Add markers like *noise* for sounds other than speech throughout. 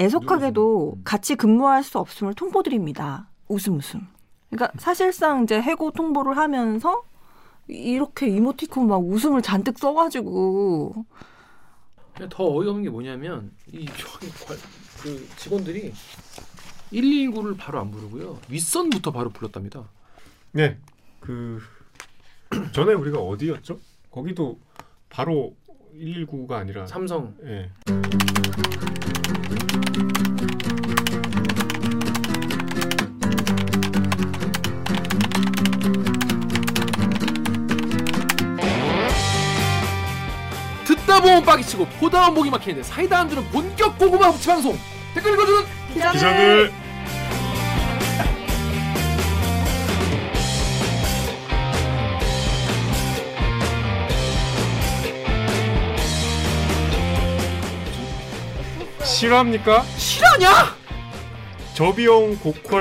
애석하게도 음. 같이 근무할 수 없음을 통보드립니다. 웃음 웃음. 그러니까 사실상 이제 해고 통보를 하면서 이렇게 이모티콘 막 웃음을 잔뜩 써가지고 더 어이없는 게 뭐냐면 이 그 직원들이 119를 바로 안 부르고요 윗선부터 바로 불렀답니다. 네. 그 *clears throat* 전에 우리가 어디였죠? 거기도 바로 119가 아니라 삼성 예. 보면 빠기치고 보다 목이 막히는데 사이다 안 주는 본격 고구마 섭취 방송 댓글 읽어주는 기자들 싫어합니까? 실화냐? 저비용 고퀄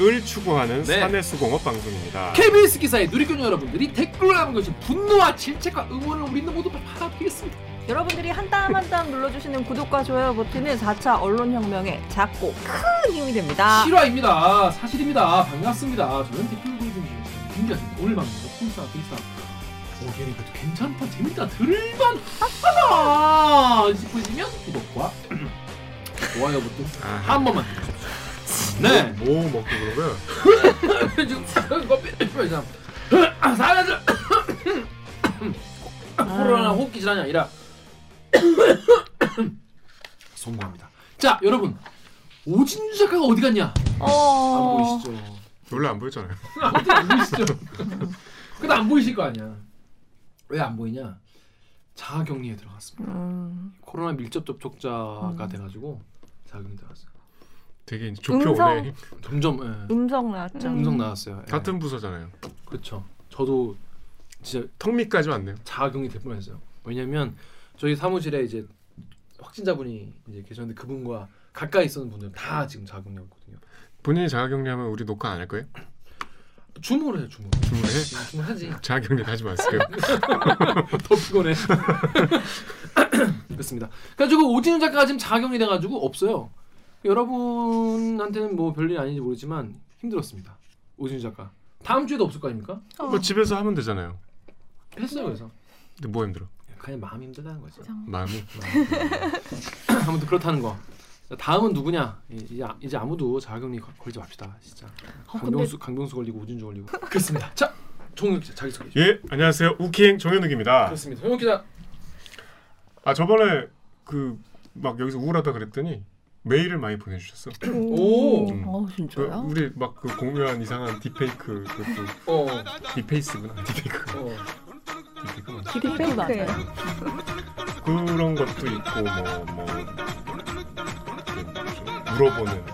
을 추구하는 네. 사내 수공업 방송입니다. KBS 기사에 누리꾼 여러분들이 댓글로 남은 것이 분노와 질책과 응원을 우리는 모두 받아드리겠습니다. 여러분들이 한 땀 한 땀 눌러주시는 구독과 좋아요 버튼은 4차 언론혁명에 작고 큰 힘이 됩니다. 실화입니다. 사실입니다. 반갑습니다. 저는 댓글 고르는 김기아입니다. 오늘 방송도 콩사 콩사 오케이 그래도 괜찮다 재밌다 들을만 하다 싶으시면 구독과 *clears throat* 좋아요 버튼. 한 번만. 네. 뭐 먹고 그런 거야? *laughs* 지금 커피 참 *laughs* 사라져 코로나 호흡기 질환이 아니라 *coughs* 성공합니다. 자 여러분 오진주 작가가 어디 갔냐? 안 어... 보이시죠? 원래 안 보였잖아요. 어디 *laughs* 안 보이시죠? 근데 안 보이실 거 아니야. 왜 안 보이냐? 자가격리에 들어갔습니다. 음, 코로나 밀접 접촉자가 음. 돼가지고 자가격리 들어갔어요. 되게 이제 좁혀 음성. 오네. 점점 예. 음성 나왔죠. 음. 음성 나왔어요. 예. 같은 부서잖아요. 그렇죠. 저도 진짜 턱 밑까지 왔네요. 자가격리 될 뻔했어요. 왜냐면 저희 사무실에 이제 확진자분이 이제 계셨는데 그분과 가까이 있었는 분들 다 지금 자가격리하고 있거든요. 본인이 자가격리하면 우리 녹화 안 할 거예요? 주무를 해요, 주무. 주문해? 주무하지. *laughs* 자가격리 하지 마세요. *laughs* 더 피곤해. *laughs* 그렇습니다. 그래가지고 오진우 작가가 지금 자가격리 돼가지고 없어요. 여러분한테는 뭐 별일 아닌지 모르지만 힘들었습니다. 오진우 작가. 다음 주에도 없을 거 아닙니까? 뭐 집에서 하면 되잖아요. 했어요 그래서. 근데 뭐 힘들어? 그냥 마음이 힘들다는 거죠. 마음이. 아무튼 그렇다는 거. 자, 다음은 누구냐? 이- 이제, 아- 이제 아무도 자가격리 걸- 걸지 맙시다. 진짜. 어, 강병수 강병수 걸리고 오진주 걸리고. 그렇습니다. 자, 종욱 기자 자기 소개. 좀. 예, 안녕하세요. 우키행 정현욱입니다. 그렇습니다. 종욱 기자. 아 저번에 그 막 여기서 우울하다 그랬더니 메일을 많이 보내주셨어. 오. 음. 어그 진짜요? 우리 막 그 공유한 이상한 디페이크 그것도 어. 디페이스구나 디페이크 어. 디페이크 딥페이크 맞아요. 그런 것도 있고 뭐뭐 물어보는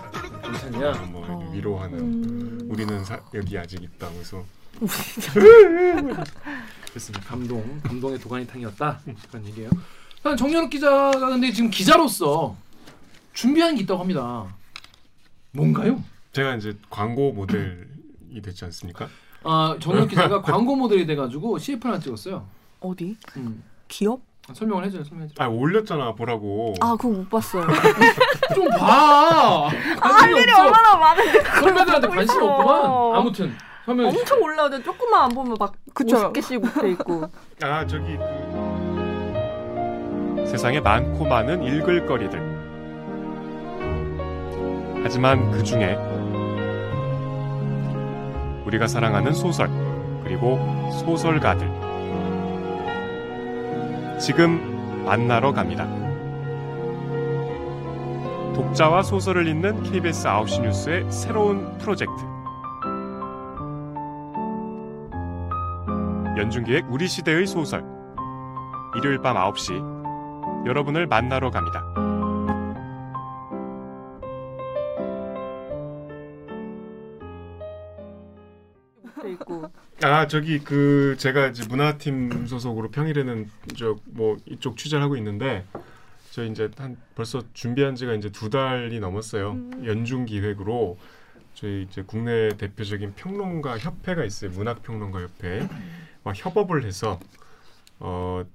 괜찮냐? 뭐 어. 위로하는 음. 우리는 사, 여기 아직 있다 그래서 그렇습니다. *laughs* 감동, 감동의 도가니탕이었다 그런 얘기예요. 한 정연욱 기자가 근데 지금 기자로서 준비한 게 있다고 합니다. 뭔가요? 제가 이제 광고 모델이 됐지 않습니까? 아 정연욱 기자가 광고 모델이 돼가지고 CF를 하나 찍었어요. 어디? 음. 기업? 설명을 해줘요, 설명해 줘. 아 올렸잖아 보라고. 아 그거 못 봤어요. *laughs* 좀 봐. 할 일이 얼마나 많은데 선배들한테 관심. 없구만. 아무튼 설명해. 주세요. 엄청 올라오는데 조금만 안 보면 막 그쵸. 50개씩 붙어 있고. 아 저기 그 세상에 많고 많은 읽을 거리들 하지만 그 중에 우리가 사랑하는 소설 그리고 소설가들 지금 만나러 갑니다. 독자와 소설을 잇는 KBS 9시 뉴스의 새로운 프로젝트 연중기획 우리 시대의 소설 일요일 밤 9시 여러분을 만나러 갑니다. 아 저기 그 제가 이제 문화팀 소속으로 평일에는 저뭐 이쪽 취재를 하고 있는데 저 이제 한 벌써 준비한 지가 이제 두 달이 넘었어요. 음. 연중 기획으로 저희 이제 국내 대표적인 평론가 협회가 있어요. 문학 평론가 협회. 와 협업을 해서 어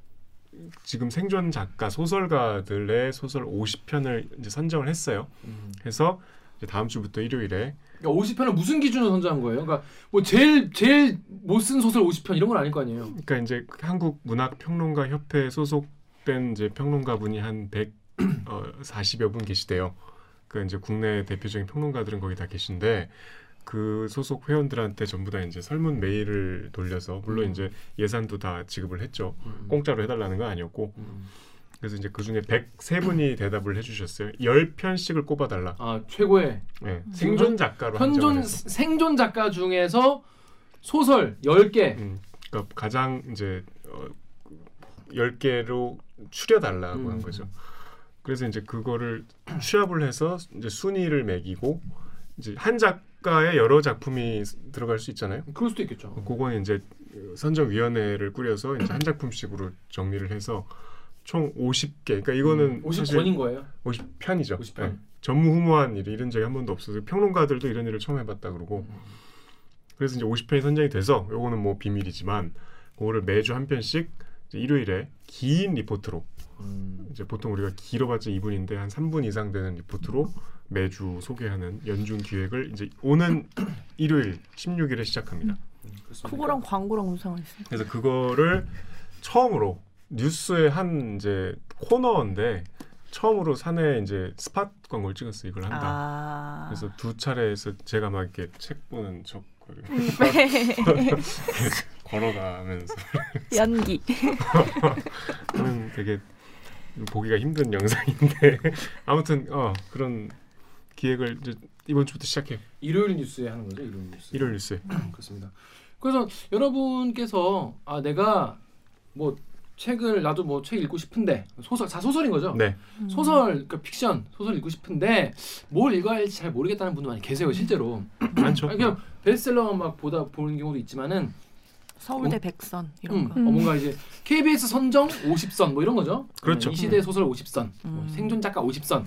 지금 생존 작가 소설가들의 소설 50편을 이제 선정을 했어요. 음. 해서 이제 다음 주부터 일요일에 50편을 무슨 기준으로 선정한 거예요? 그러니까 뭐 제일 제일 못 쓴 소설 50편 이런 건 아닐 거 아니에요. 그러니까 이제 한국 문학 평론가 협회 소속된 이제 평론가 분이 한 140여 *clears throat* 분 계시대요. 그 이제 국내 대표적인 평론가들은 거기 다 계신데 그 소속 회원들한테 전부 다 이제 설문 메일을 돌려서 물론 음. 이제 예산도 다 지급을 했죠. 음. 공짜로 해달라는 건 아니었고 음. 그래서 이제 그 중에 103분이 대답을 해주셨어요. 10편씩을 꼽아달라. 아 최고의 네, 생존 작가로 현존. 생존 작가 중에서 소설 10개. 음, 그러니까 가장 이제 어, 10개로 추려달라고 음. 한 거죠. 그래서 이제 그거를 취합을 해서 이제 순위를 매기고 이제 한 작가의 여러 작품이 들어갈 수 있잖아요. 그럴 수도 있겠죠. 그거는 이제 선정 위원회를 꾸려서 이제 한 작품씩으로 정리를 해서 총 50개. 그러니까 이거는 사실 50권인 거예요. 50편이죠. 50편. 전무후무한 일이 이런 적이 한 번도 없어서 평론가들도 이런 일을 처음 해봤다 그러고 그래서 이제 50편이 선정이 돼서 요거는 뭐 비밀이지만 그거를 매주 한 편씩 이제 일요일에 긴 리포트로 음. 이제 보통 우리가 길어봤자 2분인데 한 3분 이상 되는 리포트로 매주 소개하는 연중 기획을 이제 오는 *clears throat* 일요일 16일에 시작합니다. 그렇습니다. 그거랑 광고랑 무슨 상관 있어요? 그래서 그거를 처음으로 뉴스의 한 이제 코너인데 처음으로 사내 이제 스팟 광고를 찍었어요. 이걸 한다. 아. 그래서 두 차례에서 제가 막 이렇게 책 보는 척 *laughs* *laughs* 걸어가면서 연기. *laughs* 하는 되게 보기가 힘든 영상인데 아무튼 어 그런 기획을 이제 이번 주부터 시작해요. 일요일 뉴스에 하는 거죠. 일요일 뉴스. 일요일 뉴스에. 그렇습니다. 그래서 여러분께서 아 내가 뭐 책을 나도 뭐 책 읽고 싶은데 소설 다 소설인 거죠. 네. 소설 그러니까 픽션 소설 읽고 싶은데 뭘 읽어야 할지 잘 모르겠다는 분도 많이 계세요 실제로. *clears throat* 많죠. 아니, 그냥 베스트셀러 막 보다 보는 경우도 있지만은 서울대 백선 이런 음, 거. 어, 뭔가 이제 KBS 선정 50선 뭐 이런 거죠. 그렇죠. 이 시대 소설 50선, 뭐 음. 생존 작가 50선.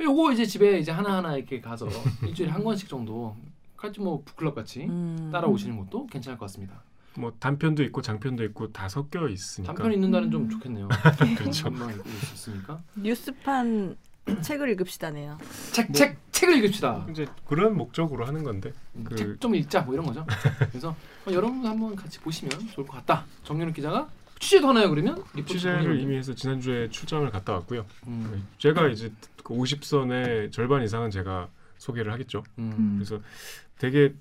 요거 이제 집에 이제 하나 하나 이렇게 가서 *laughs* 일주일에 한 권씩 정도 같이 뭐 북클럽 같이 음. 따라오시는 것도 괜찮을 것 같습니다. 뭐 단편도 있고 장편도 있고 다 섞여 있으니까. 단편 읽는 날은 좀 음. 좋겠네요. *laughs* 그렇죠. 금방 읽고 있었으니까. 뉴스판 *clears throat* 책을 읽읍시다네요. 책, 뭐- 책, 책을 읽읍시다. 이제 그런 목적으로 하는 건데 그- 책좀 읽자 뭐 이런 거죠. *laughs* 그래서 어, 여러분도 한번 같이 보시면 좋을 것 같다. 정윤욱 기자가 취재도 하나요 그러면? 취재를? 이미 해서 지난주에 출장을 갔다 왔고요. 음, 제가 이제 그 50선의 절반 이상은 제가 소개를 하겠죠. 음. 그래서 되게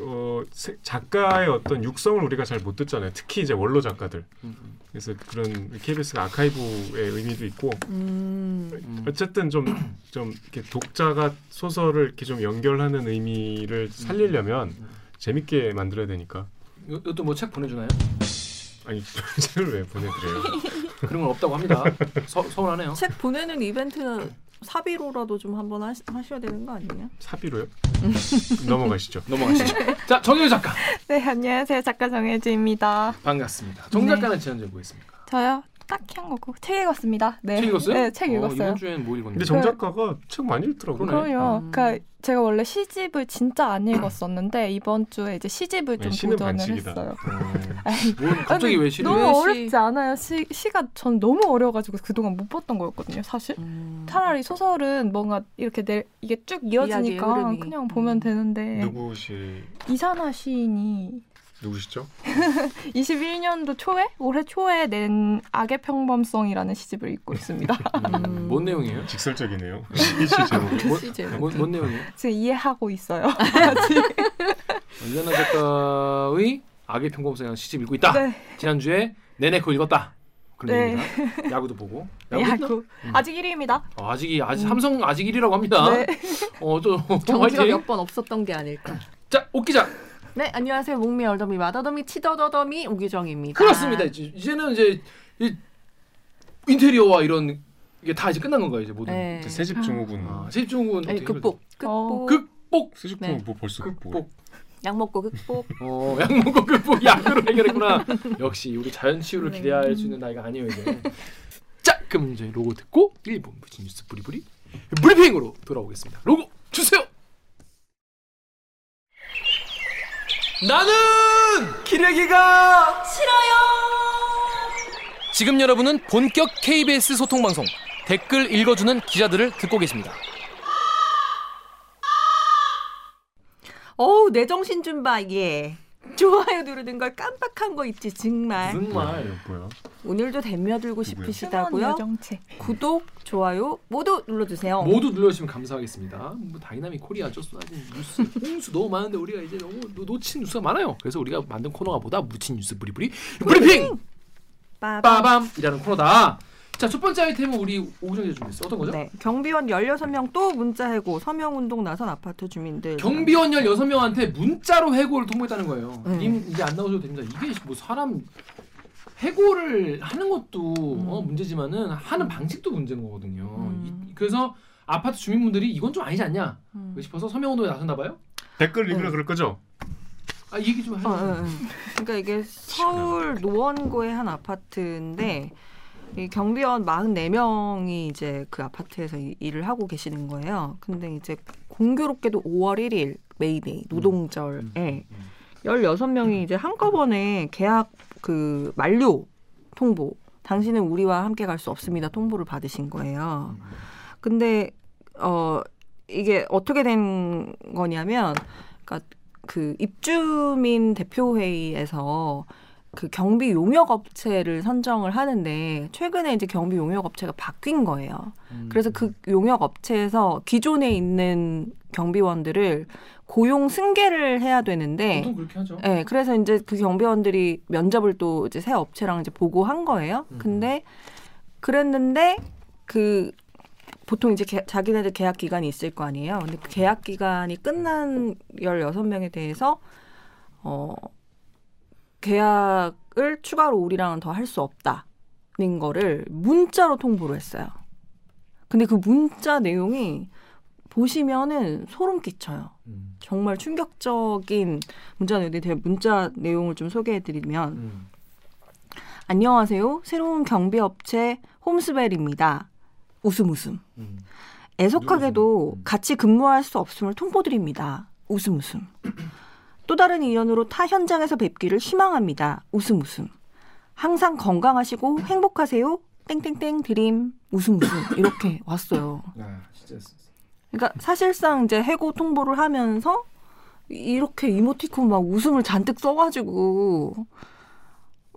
어, 세- 작가의 어떤 육성을 우리가 잘 못 듣잖아요. 특히 이제 원로 작가들. 음, 그래서 그런 KBS가 아카이브의 의미도 있고 음. 음. 어쨌든 좀좀 이렇게 독자가 소설을 이렇게 좀 연결하는 의미를 살리려면 음. 재밌게 만들어야 되니까. 요- 이것도 뭐 책 보내주나요? 아니 *laughs* 책을 왜 보내드려요? 그런 건 없다고 합니다. 서, 서운하네요. 책 보내는 이벤트 사비로라도 좀 한번 하시, 하셔야 되는 거 아니에요? 사비로요? *laughs* 넘어가시죠. 넘어가시죠. 자 정윤 작가 네, 안녕하세요. 작가 정혜지입니다. 반갑습니다. 정 네. 작가는 지난주에 뭐 했습니까? 저요? 딱히 한 거고 책 읽었습니다. 네. 책 읽었어요? 네, 책 어, 읽었어요. 이번 주엔 뭐 읽었는데? 근데 정 작가가 책 많이 읽더라고요. 그럼요. 음. 그러니까 제가 원래 시집을 진짜 안 읽었었는데 이번 주에 이제 시집을 좀 시는 도전을 반칙이다. 했어요. *laughs* 어, 뭘 갑자기 왜 시를? 너무 왜 시- 어렵지 않아요. 시, 시가 전 너무 어려가지고 그동안 못 봤던 거였거든요. 사실. 음. 차라리 소설은 뭔가 이렇게 내, 이게 쭉 이어지니까. 그냥 보면 음. 되는데 누구 시 이산화 시인이 누구시죠? *laughs* 21년도 초에 올해 초에 낸 악의 평범성이라는 시집을 읽고 있습니다. *laughs* 음, 뭔 내용이에요? 직설적이네요. 시. 뭐- 시제. 뭔, 뭔 내용이에요? 지금 이해하고 있어요. *laughs* 이현아 작가의 악의 평범성이라는 시집 읽고 있다. 네. 지난주에 내내 그거 읽었다. 그런 네. 얘기입니다. 야구도 보고. 야구 했나? 야구 음. 아직 1위입니다. 어, 아직이 아직 음. 삼성 아직 1위라고 합니다. 네. 어, 또 정지가 화이팅. 몇번 없었던 게 아닐까. 자, 옥 기자. 네, 안녕하세요. 목미 얼더미 마더더미 치더더더미 오기정입니다. 그렇습니다. 이제, 이제는 이제 이 인테리어와 이런 이게 다 이제 끝난 건가요, 이제 모두? 네. 새집 증후군. 아, 세집중국은 아니, 극복. 극복. 극복. 새집 네. 증후군 뭐 벌써 극복. 극복. 약 먹고 극복. 어, 약 먹고 극복 약으로 해결했구나. 역시 우리 자연 치유를 네. 기대할 수 있는 나이가 아니에요 이제. 자, 그럼 이제 로고 듣고 1분 부진 뉴스 뿌리뿌리 브리핑으로 돌아오겠습니다. 로고 주세요. 나는 기레기가 싫어요. 지금 여러분은 본격 KBS 소통 방송 댓글 읽어주는 기자들을 듣고 계십니다. 어우 내 정신 좀 봐. 예. 좋아요 누르는 걸 깜빡한 거 있지 정말. 무슨 말? 뭐야? 오늘도 댓며들고? 싶으시다고요? 여정체. 구독, 좋아요 모두 눌러주세요. 모두 눌러주시면 감사하겠습니다. 뭐 dynamic Korea죠 쏟아진 뉴스, 홍수 너무 많은데 우리가 이제 너무 놓- 놓친 뉴스가 많아요. 그래서 우리가 만든 코너가 보다 묻힌 뉴스 브리브리 브리핑 빠밤. 빠밤이라는 코너다. 자 첫 번째 아이템은 우리 오구정 기자 준비했어. 어떤 거죠? 네, 경비원 16명 또 문자 해고 서명 운동 나선 아파트 주민들. 경비원 16명한테 문자로 해고를 통보했다는 거예요. 네. 님 이제 안 나오셔도 됩니다. 이게 뭐 사람 해고를 하는 것도 음. 어, 문제지만은 하는 방식도 문제인 거거든요. 음. 이- 그래서 아파트 주민분들이 이건 좀 아니지 않냐 음. 싶어서 서명 운동에 나섰나 봐요. 댓글 읽으라 네. 그럴 거죠? 아 얘기 좀 해요. 어, 어, 어. 그러니까 이게 서울 노원구의 한 아파트인데 이 경비원 44명이 이제 그 아파트에서 이- 일을 하고 계시는 거예요. 근데 이제 공교롭게도 5월 1일 메이데이 노동절에 음. 16명이 이제 한꺼번에 계약 그 만료 통보 당신은 우리와 함께 갈 수 없습니다. 통보를 받으신 거예요. 근데 어 이게 어떻게 된 거냐면 그러니까 그 입주민 대표회의에서 그 경비 용역 업체를 선정을 하는데 최근에 이제 경비 용역 업체가 바뀐 거예요. 음. 그래서 그 용역 업체에서 기존에 있는 경비원들을 고용 승계를 해야 되는데 보통 그렇게 하죠. 네, 그래서 이제 그 경비원들이 면접을 또 이제 새 업체랑 이제 보고한 거예요. 음. 근데 그랬는데 그 보통 이제 개- 자기네들 계약 기간이 있을 거 아니에요. 근데 그 계약 기간이 끝난 16명에 대해서 어 계약을 추가로 우리랑은 더 할 수 없다는 거를 문자로 통보를 했어요. 근데 그 문자 내용이 보시면은 소름 끼쳐요. 음. 정말 충격적인 문자 내용인데 제가 문자 내용을 좀 소개해드리면 음. 안녕하세요. 새로운 경비업체 홈스벨입니다. 웃음 웃음. 음. 애석하게도 음. 같이 근무할 수 없음을 통보드립니다. 웃음 웃음. 또 다른 인연으로 타 현장에서 뵙기를 희망합니다. 웃음 웃음. 항상 건강하시고 행복하세요. 땡땡땡 드림 웃음 웃음 이렇게 *laughs* 왔어요. 아 진짜 그러니까 사실상 이제 해고 통보를 하면서 이렇게 이모티콘 막 웃음을 잔뜩 써가지고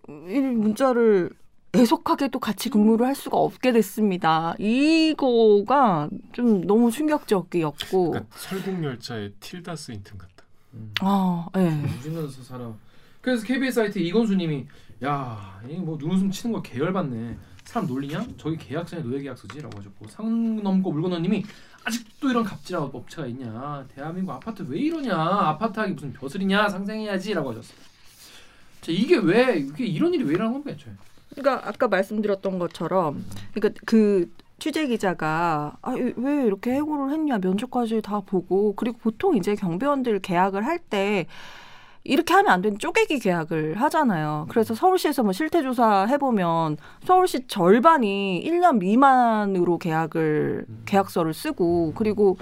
이 문자를 애석하게도 같이 근무를 할 수가 없게 됐습니다. 이거가 좀 너무 충격적이었고, 그러니까 설국열차에 틸다 스윈튼 같다. 음. 아, 예. 웃으면서 살아. 그래서 KBS 사이트 이건수님이 야, 이뭐 눈웃음 치는 거 계열받네. 사람 놀리냐? 저기 계약서에 노예계약서지라고 하셨고 상 넘고 물건 넣님이 아직도 이런 갑질한 업체가 있냐? 대한민국 아파트 왜 이러냐? 아파트 하기 무슨 벼슬이냐? 상생해야지라고 하셨어요. 자, 이게 왜 이게 이런 일이 왜 겁니까, 애초에? 그러니까 아까 말씀드렸던 것처럼, 그러니까 그 취재 기자가 아, 왜 이렇게 해고를 했냐 면접까지 다 보고 그리고 보통 이제 경비원들 계약을 할 때 이렇게 하면 안 되는 쪼개기 계약을 하잖아요. 그래서 서울시에서 뭐 실태 조사 해보면 서울시 절반이 1년 미만으로 계약을 계약서를 쓰고 그리고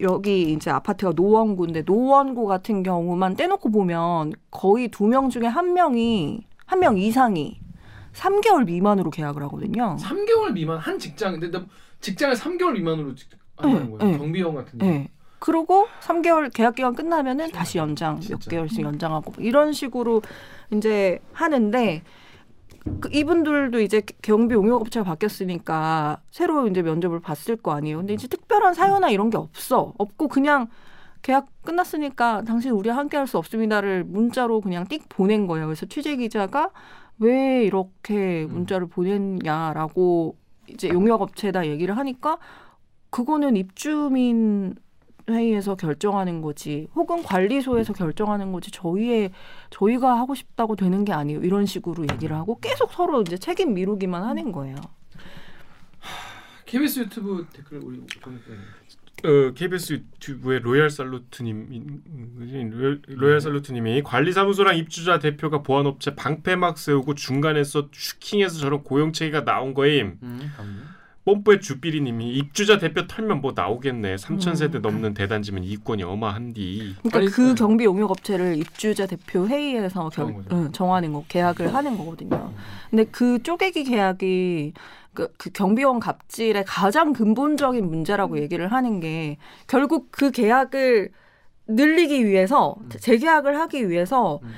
여기 이제 아파트가 노원구인데 노원구 같은 경우만 떼놓고 보면 거의 두 명 중에 한 명이 한 명 이상이 3개월 미만으로 계약을 하거든요. 3개월 미만 한 직장 근데 나 직장을 3개월 미만으로 직- 한다는 네, 거예요. 네. 경비원 같은 예. 경 네. 그리고 3개월 계약 기간 끝나면은 다시 연장 몇 진짜. 개월씩 연장하고 뭐 이런 식으로 이제 하는데 그 이분들도 이제 경비 용역업체가 바뀌었으니까 새로 이제 면접을 봤을 거 아니에요. 근데 이제 특별한 사유나 이런 게 없어. 없고 그냥 계약 끝났으니까 당신 우리와 함께 할 수 없습니다를 문자로 그냥 띡 보낸 거예요. 그래서 취재 기자가 왜 이렇게 음. 문자를 보냈냐라고 이제 용역업체에다 얘기를 하니까 그거는 입주민 회의에서 결정하는 거지 혹은 관리소에서 결정하는 거지 저희의 저희가 하고 싶다고 되는 게 아니에요 이런 식으로 얘기를 하고 계속 서로 이제 책임 미루기만 하는 거예요. KBS 유튜브 댓글 우리 정국장님. 어, KBS 유튜브의 로얄 살루트님 로얄 살루트님이 관리사무소랑 입주자 대표가 보안업체 방패막 세우고 중간에서 슈킹해서 저런 고용 체계가 나온 거임. 음. 뽐뿌의 주삐리님이 입주자 대표 털면 뭐 나오겠네. 3천 세대 음. 넘는 대단지면 이권이 어마한디. 그러니까 아니, 그 네. 경비 용역 업체를 입주자 대표 회의에서 결. 응, 정하는 거 계약을 하는 거거든요. 근데 그 쪼개기 계약이 그, 그 경비원 갑질의 가장 근본적인 문제라고 얘기를 하는 게 결국 그 계약을 늘리기 위해서 음. 재계약을 하기 위해서 음.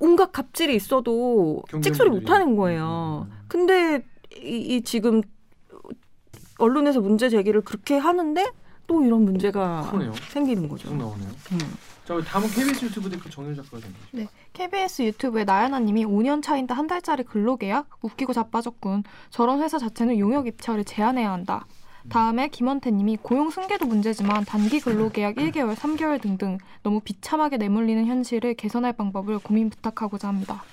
온갖 갑질이 있어도 찍소리 경비원들이. 못 하는 거예요. 음, 음, 음. 근데 이, 이 지금 언론에서 문제 제기를 그렇게 하는데 또 이런 문제가 그러네요. 생기는 거죠. 계속 나오네요. 음. 자, 다음은 KBS 유튜브 댓글 정현 작가가 좀 보시죠. 네, KBS 유튜브에 나연아님이 5년 차인데 한 달짜리 근로계약 웃기고 자빠졌군. 저런 회사 자체는 용역 입찰을 제한해야 한다. 다음에 김원태님이 고용 승계도 문제지만 단기 근로계약 1개월, 3개월 등등 너무 비참하게 내몰리는 현실을 개선할 방법을 고민 부탁하고자 합니다.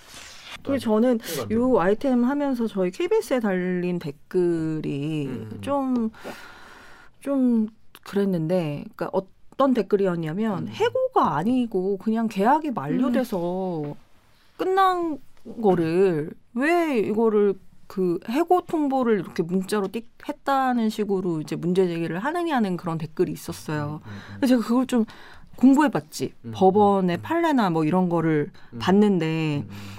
근데 저는 요 아이템 하면서 저희 KBS에 달린 댓글이 음. 좀, 좀 그랬는데, 그러니까 어떤 댓글이었냐면, 음. 해고가 아니고 그냥 계약이 만료돼서 끝난 거를 왜 이거를 그 해고 통보를 이렇게 문자로 띡 했다는 식으로 이제 문제 제기를 하느냐는 그런 댓글이 있었어요. 음, 음, 제가 그걸 좀 공부해봤지. 음, 법원의 음. 판례나 뭐 이런 거를 음. 봤는데, 음, 음.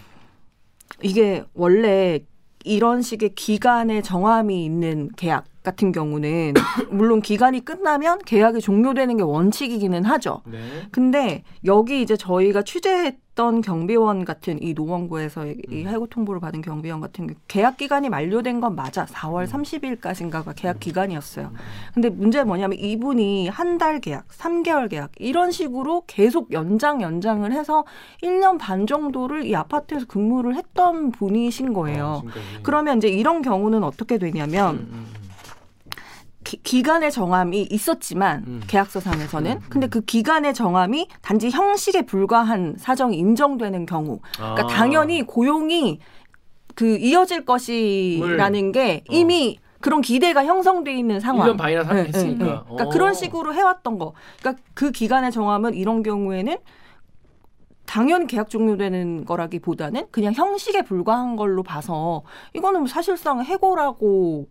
이게 원래 이런 식의 기간의 정함이 있는 계약 같은 경우는 *coughs* 물론 기간이 끝나면 계약이 종료되는 게 원칙이기는 하죠. 네. 근데 여기 이제 저희가 취재했던 경비원 같은 이 노원구에서 이 음. 해고 통보를 받은 경비원 같은 경우 계약 기간이 만료된 건 맞아. 4월 음. 30일까지인가가 계약 기간이었어요. 근데 문제는 뭐냐면 이분이 한 달 계약, 3개월 계약 이런 식으로 계속 연장 연장을 해서 1년 반 정도를 이 아파트에서 근무를 했던 분이신 아, 거예요. 지금까지. 그러면 이제 이런 경우는 어떻게 되냐면 음, 음, 음. 기, 간의 정함이 있었지만 음. 계약서상에서는 음, 음. 근데 그 기간의 정함이 단지 형식에 불과한 사정이 인정되는 경우 그러니까 아. 당연히 고용이 그 이어질 것이라는 게 어. 이미 그런 기대가 형성돼 있는 상황. 1년 반이나 네, 살했으니까. 네, 네. 그러니까 그런 식으로 해왔던 거. 그러니까 그 기간의 정함은 이런 경우에는 당연히 계약 종료되는 거라기보다는 그냥 형식에 불과한 걸로 봐서 이거는 사실상 해고라고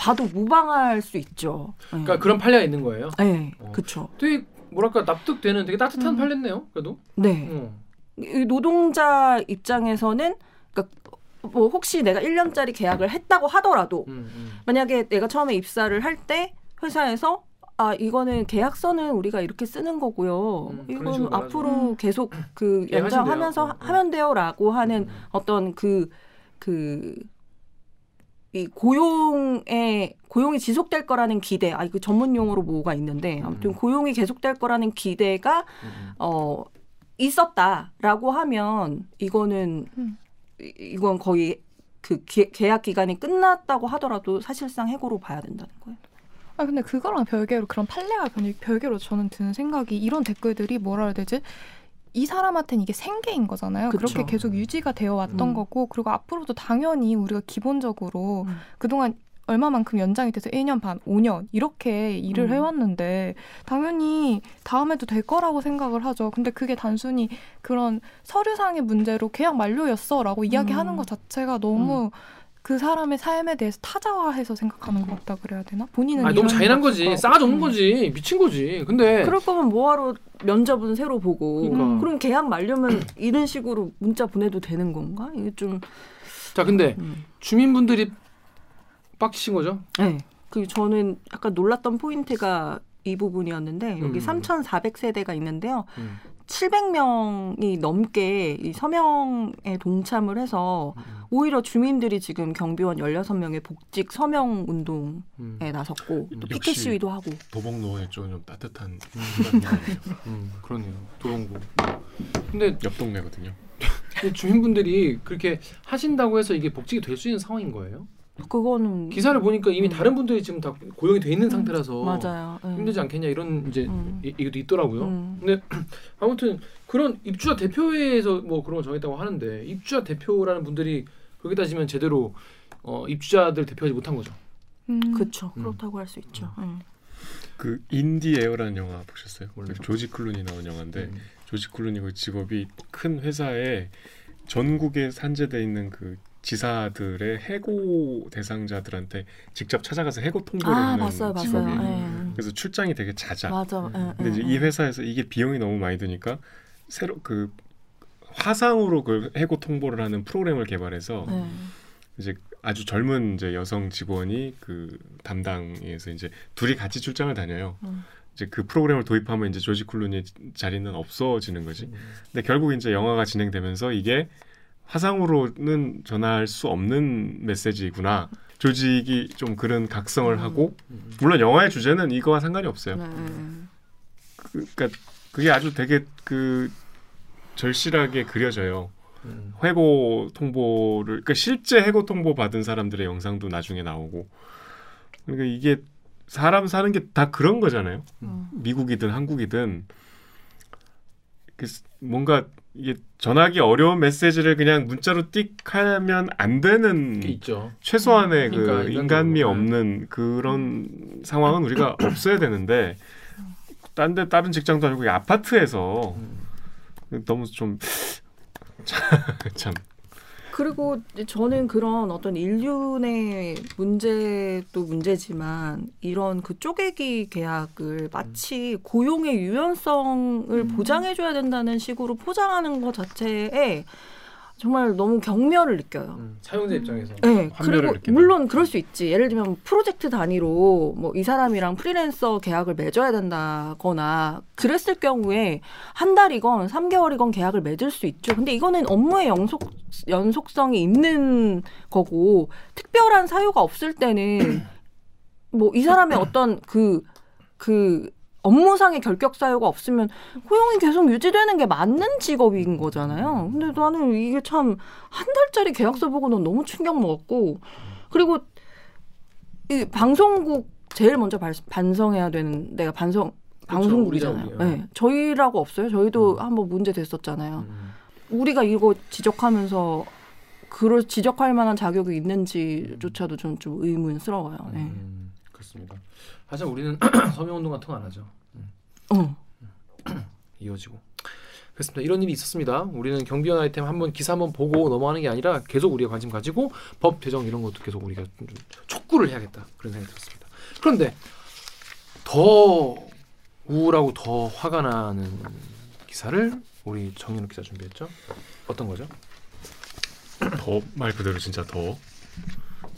봐도 무방할 수 있죠. 네. 그러니까 그런 판례가 있는 거예요. 네, 어. 그렇죠. 되게 뭐랄까 납득되는 되게 따뜻한 음. 판례네요. 그래도. 네. 어. 이 노동자 입장에서는 그러니까 뭐 혹시 내가 1년짜리 계약을 했다고 하더라도 음, 음. 만약에 내가 처음에 입사를 할 때 회사에서 아 이거는 계약서는 우리가 이렇게 쓰는 거고요. 음, 이건 앞으로 말하죠. 계속 그 예, 연장하면서. 어, 어. 하면 돼요라고 하는 음. 어떤 그그 이 고용에 고용이 지속될 거라는 기대, 아 이거 전문 용어로 뭐가 있는데 아무튼 음. 고용이 계속될 거라는 기대가 음, 음. 어 있었다라고 하면 이거는 음. 이- 이건 거의 그 기- 계약 기간이 끝났다고 하더라도 사실상 해고로 봐야 된다는 거예요. 아 근데 그거랑 별개로 그런 판례가 별개- 별개로 저는 드는 생각이 이런 댓글들이 뭐라 해야 되지? 이 사람한테는 이게 생계인 거잖아요. 그 그쵸. 렇게 계속 유지가 되어 왔던 음. 거고 그리고 앞으로도 당연히 우리가 기본적으로 음. 그동안 얼마만큼 연장이 돼서 1년 반, 5년 이렇게 일을 음. 해왔는데 당연히 다음에도 될 거라고 생각을 하죠. 근데 그게 단순히 그런 서류상의 문제로 계약 만료였어라고 이야기하는 음. 것 자체가 너무 그 사람의 삶에 대해서 타자화해서 생각하는 것 같다 그래야 되나? 본인은 아니, 너무 잔인한 것 거지. 싸가지 없는 음. 거지. 미친 거지. 근데 그럴 거면 뭐하러 면접은 새로 보고 그러니까. 그럼 계약 만료면 이런 식으로 문자 보내도 되는 건가? 이게 좀 자, 근데 음. 주민분들이 빡치신 거죠? 네. 그 저는 약간 놀랐던 포인트가 이 부분이었는데 여기 음. 3,400세대가 있는데요. 음. 700명이 넘게 이 서명에 동참을 해서 음. 오히려 주민들이 지금 경비원 16명의 복직 서명 운동에 음. 나섰고 또 역시. 피켓 시위도 하고 도봉로에 좀 따뜻한 *laughs* 음, 그러네요. 도롱구. 근데 옆 동네거든요. 이 주민분들이 그렇게 하신다고 해서 이게 복직이 될 수 있는 상황인 거예요? 그거는 기사를 보니까 이미 음. 다른 분들이 지금 다 고용이 돼 있는 상태라서 맞아요. 네. 힘들지 않겠냐 이런 이제 음. 이, 이것도 있더라고요. 음. 근데 *clears throat* 아무튼 그런 입주자 대표회에서 뭐 그런 거 정했다고 하는데 입주자 대표라는 분들이 그렇게 따지면 제대로 어, 입주자들 대표하지 못한 거죠. 음. 그렇죠. 음. 그렇다고 할 수 있죠. 음. 그 인디 에어라는 영화 보셨어요? 그 조지 클루니 나온 영화인데 음. 조지 클루니 그 직업이 큰 회사에 전국에 산재돼 있는 그 지사들의 해고 대상자들한테 직접 찾아가서 해고 통보를 아 하는 봤어요, 봤어요. 직업이에요. 예. 그래서 출장이 되게 잦아. 맞아. 예, 근데 이제 예, 이 예. 회사에서 이게 비용이 너무 많이 드니까 새로 그 화상으로 그 해고 통보를 하는 프로그램을 개발해서 예. 이제 아주 젊은 이제 여성 직원이 그 담당에서 이제 둘이 같이 출장을 다녀요. 음. 이제 그 프로그램을 도입하면 이제 조지 클루니의 자리는 없어지는 거지. 근데 결국 이제 영화가 진행되면서 이게 화상으로는 전할 수 없는 메시지구나. 조직이 좀 그런 각성을 음. 하고 물론 영화의 주제는 이거와 상관이 없어요. 네, 네. 그, 그러니까 그게 아주 되게 그 절실하게 그려져요. 음. 해고 통보를 그러니까 실제 해고 통보 받은 사람들의 영상도 나중에 나오고 그러니까 이게 사람 사는 게 다 그런 거잖아요. 음. 미국이든 한국이든 그 스- 뭔가 이게 전하기 어려운 메시지를 그냥 문자로 띡 하면 안 되는 게 있죠. 최소한의 그러니까 그. 인간미 네. 없는 그런 상황은 우리가 *clears throat* 없어야 되는데 딴 데 다른 직장도 아니고 이 아파트에서 음. 너무 좀 참 그리고 저는 그런 어떤 인륜의 문제도 문제지만 이런 그 쪼개기 계약을 마치 고용의 유연성을 보장해줘야 된다는 식으로 포장하는 것 자체에 정말 너무 경멸을 느껴요. 음. 사용자 입장에서 네, 그리고. 물론 그럴 수 있지. 예를 들면 프로젝트 단위로 뭐 이 사람이랑 프리랜서 계약을 맺어야 된다거나 그랬을 경우에 한 달이건 3개월이건 계약을 맺을 수 있죠. 근데 이거는 업무의 연속 연속성이 있는 거고 특별한 사유가 없을 때는 뭐 이 사람의 어떤 그그 업무상의 결격 사유가 없으면 고용이 계속 유지되는 게 맞는 직업인 거잖아요. 근데 나는 이게 참 한 달짜리 계약서 보고는 너무 충격 먹었고 그리고 이 방송국 제일 먼저 발- 반성해야 되는 데가 반성 방송국이잖아요. 네, 저희라고 없어요. 저희도 음. 한번 문제 됐었잖아요. 음. 우리가 이거 지적하면서 그걸 지적할 만한 자격이 있는지조차도 좀, 좀 의문스러워요. 네. 음, 그렇습니다. 하지만 우리는 서명 운동 같은 거 안 하죠. 어. *clears throat* 이어지고. 그렇습니다. 이런 일이 있었습니다. 우리는 경비원 아이템 한번 기사 한번 보고 넘어가는 게 아니라 계속 우리가 관심 가지고 법 개정 이런 것도 계속 우리가 좀 촉구를 해야겠다 그런 생각이 들었습니다. 그런데 더 우울하고 더 화가 나는 기사를 우리 정윤욱 기자 준비했죠. 어떤 거죠? 더 말 그대로 진짜 더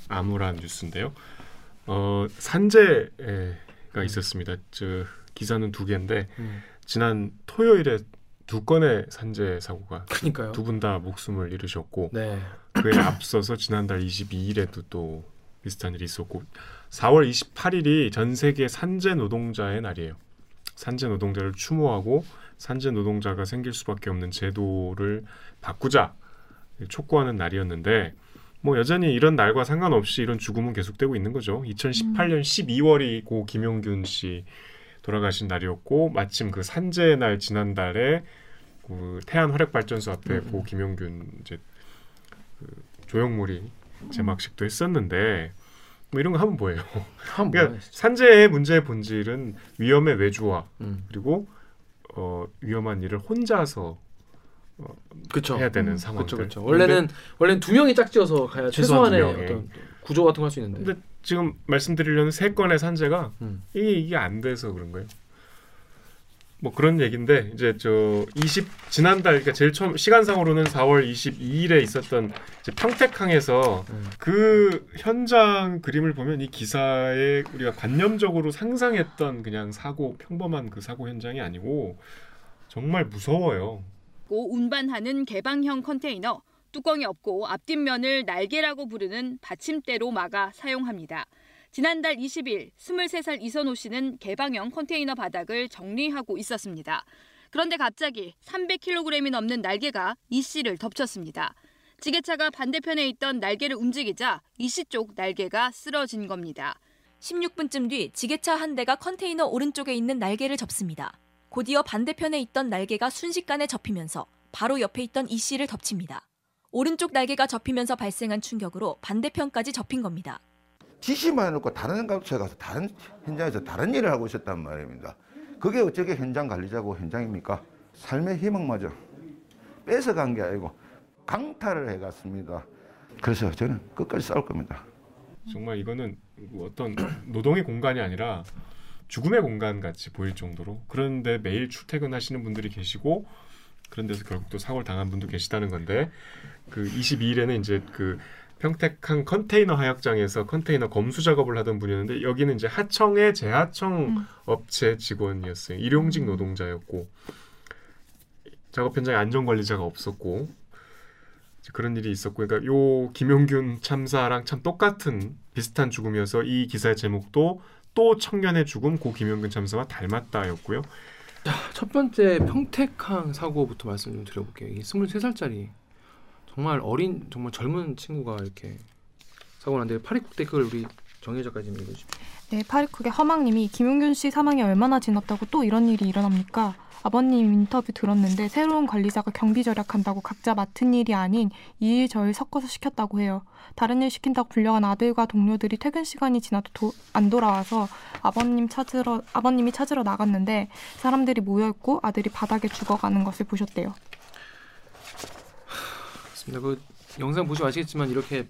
암울한 뉴스인데요. 어, 산재가 있었습니다. 저 기사는 두 개인데 음. 지난 토요일에 두 건의 산재 사고가. 두 분 다 목숨을 잃으셨고 네. 그에 앞서서 지난달 22일에도 또 비슷한 일이 있었고 4월 28일이 전 세계 산재 노동자의 날이에요. 산재 노동자를 추모하고 산재 노동자가 생길 수밖에 없는 제도를 바꾸자 촉구하는 날이었는데 뭐 여전히 이런 날과 상관없이 이런 죽음은 계속되고 있는 거죠. 2018년 12월이 고 김용균 씨 돌아가신 날이었고 마침 그 산재 날 지난달에 그 태안 화력 발전소 앞에 음. 고 김용균 이제 그 조형물이 제막식도 했었는데 뭐 이런 거 하면 뭐예요? 한 그러니까 번. 산재의 문제의 본질은 위험의 외주화 음. 그리고 어, 위험한 일을 혼자서 그렇죠. 해야 되는 음. 상황들. 그렇죠, 그렇죠. 원래는 원래는 두 명이 짝지어서 가야 최소한 최소한의 두 명이. 어떤 구조 같은 거 할 수 있는데. 근데 지금 말씀드리려는 세 건의 산재가 음. 이게 이게 안 돼서 그런 거예요. 뭐 그런 얘기인데 이제 저 20 지난달 그러니까 제일 처음 시간상으로는 4월 22일에 있었던 평택항에서 음. 그 현장 그림을 보면 이 기사에 우리가 관념적으로 상상했던 그냥 사고 평범한 그 사고 현장이 아니고 정말 무서워요. 고 운반하는 개방형 컨테이너 뚜껑이 없고 앞뒷면을 날개라고 부르는 받침대로 막아 사용합니다. 지난달 20일 23살 이선호 씨는 개방형 컨테이너 바닥을 정리하고 있었습니다. 그런데 갑자기 300kg이 넘는 날개가 이 씨를 덮쳤습니다. 지게차가 반대편에 있던 날개를 움직이자 이 씨 쪽 날개가 쓰러진 겁니다. 16분쯤 뒤 지게차 한 대가 컨테이너 오른쪽에 있는 날개를 접습니다. 곧이어 반대편에 있던 날개가 순식간에 접히면서 바로 옆에 있던 이 씨를 덮칩니다. 오른쪽 날개가 접히면서 발생한 충격으로 반대편까지 접힌 겁니다. 지시만 해놓고 다른 값에 가서 다른 현장에서 다른 일을 하고 있었단 말입니다. 그게 어쩌게 현장 관리자고 현장입니까? 삶의 희망마저 뺏어간 게 아니고 강탈을 해갔습니다. 그래서 저는 끝까지 싸울 겁니다. 정말 이거는 어떤 노동의 공간이 아니라 죽음의 공간 같이 보일 정도로 그런데 매일 출퇴근하시는 분들이 계시고 그런 데서 결국 또 사고를 당한 분도 계시다는 건데 그 22일에는 이제 그 평택항 컨테이너 하역장에서 컨테이너 검수 작업을 하던 분이었는데 여기는 이제 하청의 재하청 음. 업체 직원이었어요. 일용직 노동자였고 작업 현장에 안전 관리자가 없었고 그런 일이 있었고 그러니까 요 김용균 참사랑 참 똑같은 비슷한 죽음이어서 이 기사의 제목도 또 청년의 죽음 고 김용균 참사와 닮았다였고요. 첫 번째 평택항 사고부터 말씀 좀 드려볼게요. 이게 23살짜리 정말 어린 정말 젊은 친구가 이렇게 사고 났는데 파리국 댓글 우리 정혜 작가 좀 읽어주시죠. 네, 파리쿡의 허망님이 김용균 씨 사망이 얼마나 지났다고 또 이런 일이 일어납니까? 아버님 인터뷰 들었는데 새로운 관리자가 경비 절약한다고 각자 맡은 일이 아닌 이일 저일 섞어서 시켰다고 해요. 다른 일 시킨다고 불려간 아들과 동료들이 퇴근 시간이 지나도 도- 안 돌아와서 아버님 찾으러 아버님이 찾으러 나갔는데 사람들이 모여 있고 아들이 바닥에 죽어가는 것을 보셨대요. 맞습니다. 그 영상 보시면 아시겠지만 이렇게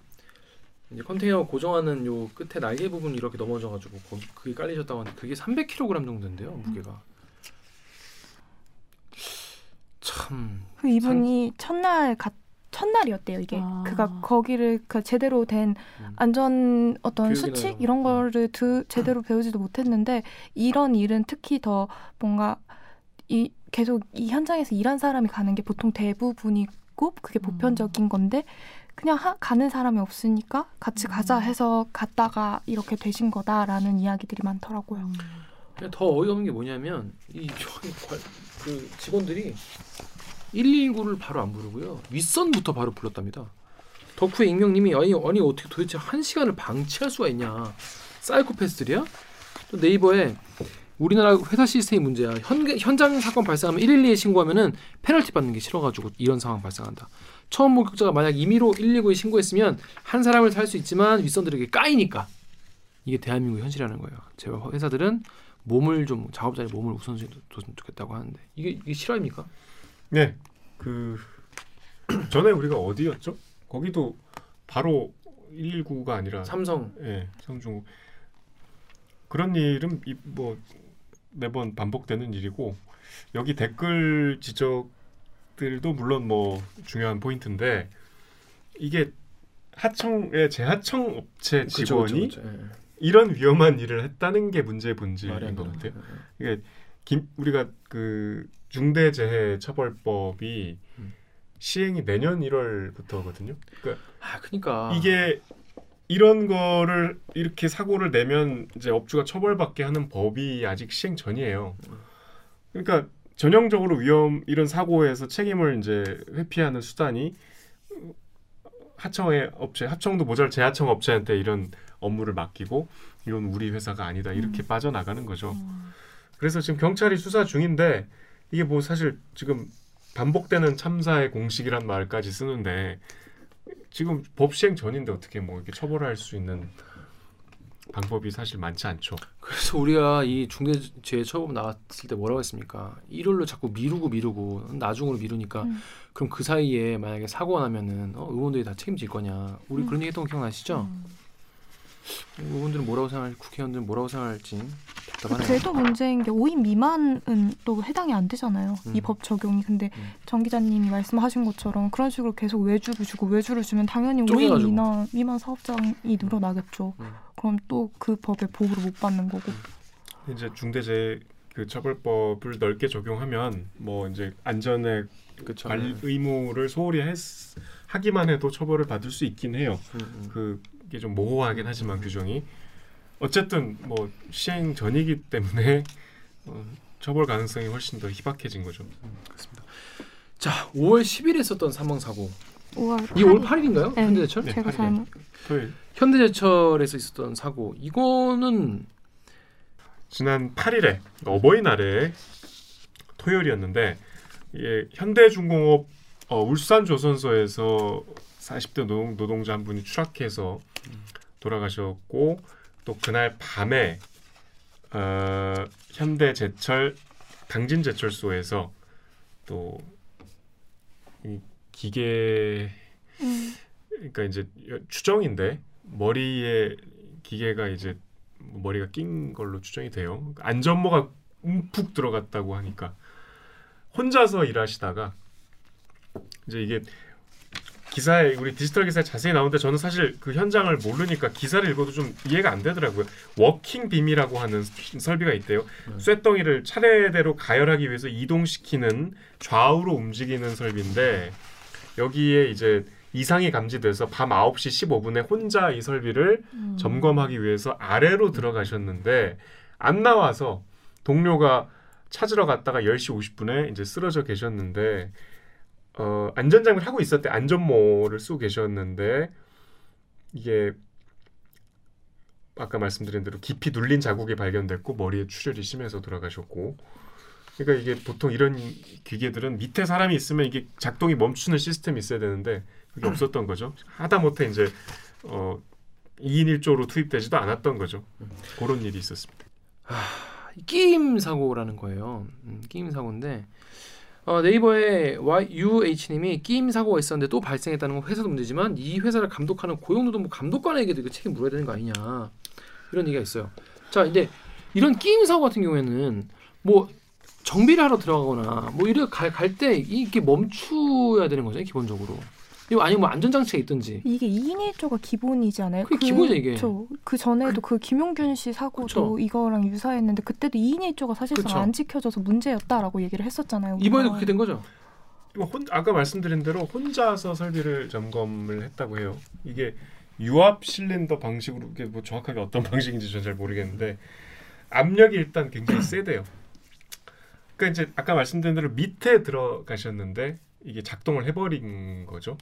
이제 컨테이너 고정하는 요 끝에 날개 부분 이렇게 넘어져가지고 거- 그게 깔리셨다고 하는데 그게 300kg 정도인데요 무게가. 참 그 이분이 첫날 갔 첫날이었대요 이게 아. 그가 거기를 그 제대로 된 음. 안전 어떤 수칙 이런 거. 이런 거를 드, 제대로 배우지도 못했는데 이런 일은 특히 더 뭔가 이 계속 이 현장에서 일한 사람이 가는 게 보통 대부분이고 그게 음. 보편적인 건데 그냥 하, 가는 사람이 없으니까 같이 가자 음. 해서 갔다가 이렇게 되신 거다라는 이야기들이 많더라고요. 그냥 더 어이없는 게 뭐냐면 이 저기 관- 그 직원들이 119를 바로 안 부르고요 윗선부터 바로 불렀답니다. 덕후의 익명님이 아니 아니 어떻게 도대체 한 시간을 방치할 수가 있냐 사이코패스들이야? 또 네이버에 우리나라 회사 시스템이 문제야. 현, 현장 사건 발생하면 112에 신고하면은 페널티 받는 게 싫어가지고 이런 상황 발생한다. 처음 목격자가 만약 임의로 119에 신고했으면 한 사람을 살 수 있지만 윗선들에게 까이니까 이게 대한민국 현실이라는 거예요. 제 회사들은 몸을 좀 작업자의 몸을 우선순위 뒀으면 좋겠다고 하는데 이게 이게 실화입니까? 네, 그 전에 우리가 어디였죠? 거기도 바로 119가 아니라 삼성 예, 성중 그런 일은 이- 뭐 매번 반복되는 일이고 여기 댓글 지적 들도 물론 뭐 중요한 포인트인데 이게 하청의 재하청 업체 그쵸, 직원이 그쵸, 그쵸. 예, 예. 이런 위험한 일을 했다는 게 문제의 본질인 안것 같아요. 이게 김, 우리가 그 중대재해처벌법이 음. 시행이 내년 1월부터거든요. 그러니까 아 그러니까 이게 이런 거를 이렇게 사고를 내면 이제 업주가 처벌받게 하는 법이 아직 시행 전이에요. 그러니까 전형적으로 위험 이런 사고에서 책임을 이제 회피하는 수단이 하청의 업체, 하청도 모자라 재하청 업체한테 이런 업무를 맡기고 이건 우리 회사가 아니다 이렇게 빠져나가는 거죠. 그래서 지금 경찰이 수사 중인데 이게 뭐 사실 지금 반복되는 참사의 공식이란 말까지 쓰는데 지금 법 시행 전인데 어떻게 뭐 이렇게 처벌할 수 있는 방법이 사실 많지 않죠. 그래서 우리가 이 중대재해 처벌 나왔을 때 뭐라고 했습니까? 일요일로 자꾸 미루고 미루고 나중으로 미루니까 음. 그럼 그 사이에 만약에 사고가 나면은 어, 의원들이 다 책임질 거냐? 우리 음. 그런 얘기 했던 거 기억나시죠? 의원들은 뭐라고 생각할 국회의원들은 뭐라고 생각할지 답답하네요. 그래도 문제인 게 5인 미만은 또 해당이 안 되잖아요. 음. 이법 적용이. 근데 음. 정 기자님이 말씀하신 것처럼 그런 식으로 계속 외주를 주고 외주를 주면 당연히 5인 쪼개가지고. 미만, 미만 사업장이 늘어나겠죠. 음. 그럼 또 그 법의 보호를 못 받는 거고. 이제 중대재해 그 처벌법을 넓게 적용하면 뭐 이제 안전에 그렇죠. 관리 의무를 소홀히 했, 하기만 해도 처벌을 받을 수 있긴 해요. 음, 음. 그게 좀 모호하긴 하지만 규정이 어쨌든 뭐 시행 전이기 때문에 *laughs* 어, 처벌 가능성이 훨씬 더 희박해진 거죠. 그렇습니다. 자, 5월 10일에 있었던 사망 사고. 5월 이 5월 8일인가요? 네. 현대제철? 네, 제가 팔일에. 잘못 토요일 현대제철에서 있었던 사고. 이거는 지난 8일에 어버이날에 토요일이었는데 예, 현대중공업 어, 울산조선소에서 40대 노동, 노동자 한 분이 추락해서 돌아가셨고 또 그날 밤에 어, 현대제철 당진제철소에서 또이 기계 음, 그러니까 이제 추정인데 머리에 기계가 이제 머리가 낀 걸로 추정이 돼요. 안전모가 움푹 들어갔다고 하니까 혼자서 일하시다가 이제 이게 기사에 우리 디지털 기사에 자세히 나오는데 저는 사실 그 현장을 모르니까 기사를 읽어도 좀 이해가 안 되더라고요. walking beam이라고 하는 설비가 있대요. 쇳덩이를 차례대로 가열하기 위해서 이동시키는 좌우로 움직이는 설비인데 여기에 이제 이상이 감지돼서 밤 9시 15분에 혼자 이 설비를 음. 점검하기 위해서 아래로 들어가셨는데 안 나와서 동료가 찾으러 갔다가 10시 50분에 이제 쓰러져 계셨는데 어, 안전장비를 하고 있었대 안전모를 쓰고 계셨는데 이게 아까 말씀드린 대로 깊이 눌린 자국이 발견됐고 머리에 출혈이 심해서 돌아가셨고 그러니까 이게 보통 이런 기계들은 밑에 사람이 있으면 이게 작동이 멈추는 시스템이 있어야 되는데 그게 없었던 거죠 하다못해 이제 어 2인 1조로 투입되지도 않았던 거죠 그런 일이 있었습니다 끼임 사고라는 거예요. 음, 끼임 사고인데 어, 네이버에 YUH님이 끼임 사고가 있었는데 또 발생했다는 건 회사도 문제지만 이 회사를 감독하는 고용노동부 감독관에게도 이거 책임 물어야 되는 거 아니냐 이런 얘기가 있어요. 자 이제 이런 끼임 사고 같은 경우에는 뭐 정비를 하러 들어가거나 뭐 이래 갈때 이게 멈춰야 되는 거죠 기본적으로. 이거 아니면 뭐 안전장치가 있든지. 이게 2인 1조가 기본이지 않아요? 그게 기본이죠, 이게. 그쵸. 그 전에도 그 김용균 씨 사고도 그쵸. 이거랑 유사했는데 그때도 2인 1조가 사실상 그쵸. 안 지켜져서 문제였다라고 얘기를 했었잖아요. 이번에도. 그렇게 된 거죠. 뭐 혼, 아까 말씀드린 대로 혼자서 설비를 점검을 했다고 해요. 이게 유압 실린더 방식으로 이게 뭐 정확하게 어떤 *laughs* 방식인지 저는 잘 모르겠는데 압력이 일단 굉장히 세대요. 그러니까 이제 아까 말씀드린 대로 밑에 들어가셨는데 이게 작동을 해버린 거죠.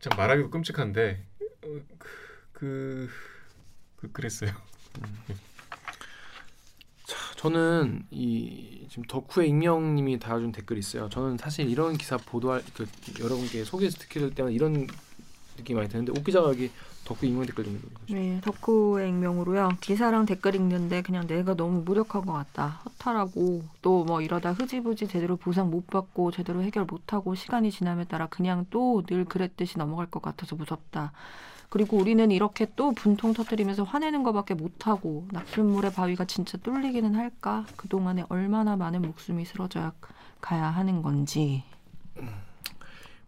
참 말하기도 끔찍한데 어, 그, 그, 그 그랬어요. 저는 이 지금 덕후의 익명님이 달아준 댓글이 있어요. 저는 사실 이런 기사 보도할 그 여러분께 소개해서 듣게 될 때마다 이런 느낌이 많이 드는데 옥 기자가 여기 덕후 익명 댓글 좀 읽어주세요. 네, 덕후의 익명으로요. 기사랑 댓글 읽는데 그냥 내가 너무 무력한 것 같다. 허탈하고 또 뭐 이러다 흐지부지 제대로 보상 못 받고 제대로 해결 못 하고 시간이 지남에 따라 그냥 또 늘 그랬듯이 넘어갈 것 같아서 무섭다. 그리고 우리는 이렇게 또 분통 터뜨리면서 화내는 것밖에 못하고 낙순물의 바위가 진짜 뚫리기는 할까? 그동안에 얼마나 많은 목숨이 쓰러져 가야 하는 건지.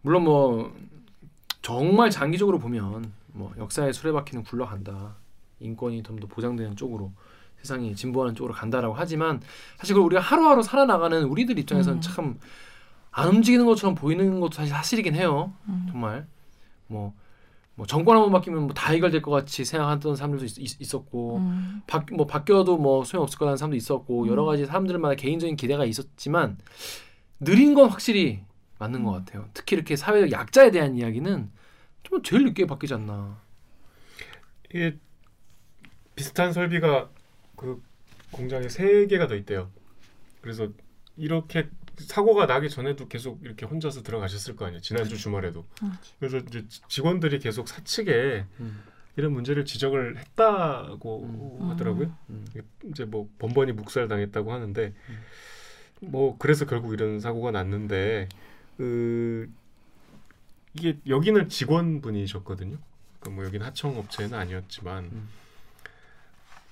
물론 뭐 정말 장기적으로 보면 뭐 역사의 수레바퀴는 굴러간다. 인권이 좀 더 보장되는 쪽으로 세상이 진보하는 쪽으로 간다라고 하지만 사실 그걸 우리가 하루하루 살아나가는 우리들 입장에서는 음. 참안 움직이는 것처럼 보이는 것도 사실 사실이긴 해요. 음. 정말 뭐, 뭐 정권 한번 바뀌면 뭐 다 해결될 것 같이 생각하던 사람들도 있, 었고 음. 바, 뭐 바뀌어도 뭐 소용 없을 거라는 사람도 있었고 음. 여러 가지 사람들마다 개인적인 기대가 있었지만 느린 건 확실히 맞는 것 같아요. 특히 이렇게 사회적 약자에 대한 이야기는 좀 제일 늦게 바뀌지 않나. 이게 비슷한 설비가 그 공장에 세 개가 더 있대요. 그래서 이렇게 사고가 나기 전에도 계속 이렇게 혼자서 들어가셨을 거 아니에요. 지난주 주말에도. 음. 그래서 이제 직원들이 계속 사측에 음. 이런 문제를 지적을 했다고 음. 하더라고요. 음. 이제 뭐 번번이 묵살당했다고 하는데 뭐 그래서 결국 이런 사고가 났는데 그 이게 여기는 직원분이셨거든요. 그러니까 뭐 여기는 하청 업체는 아니었지만 음.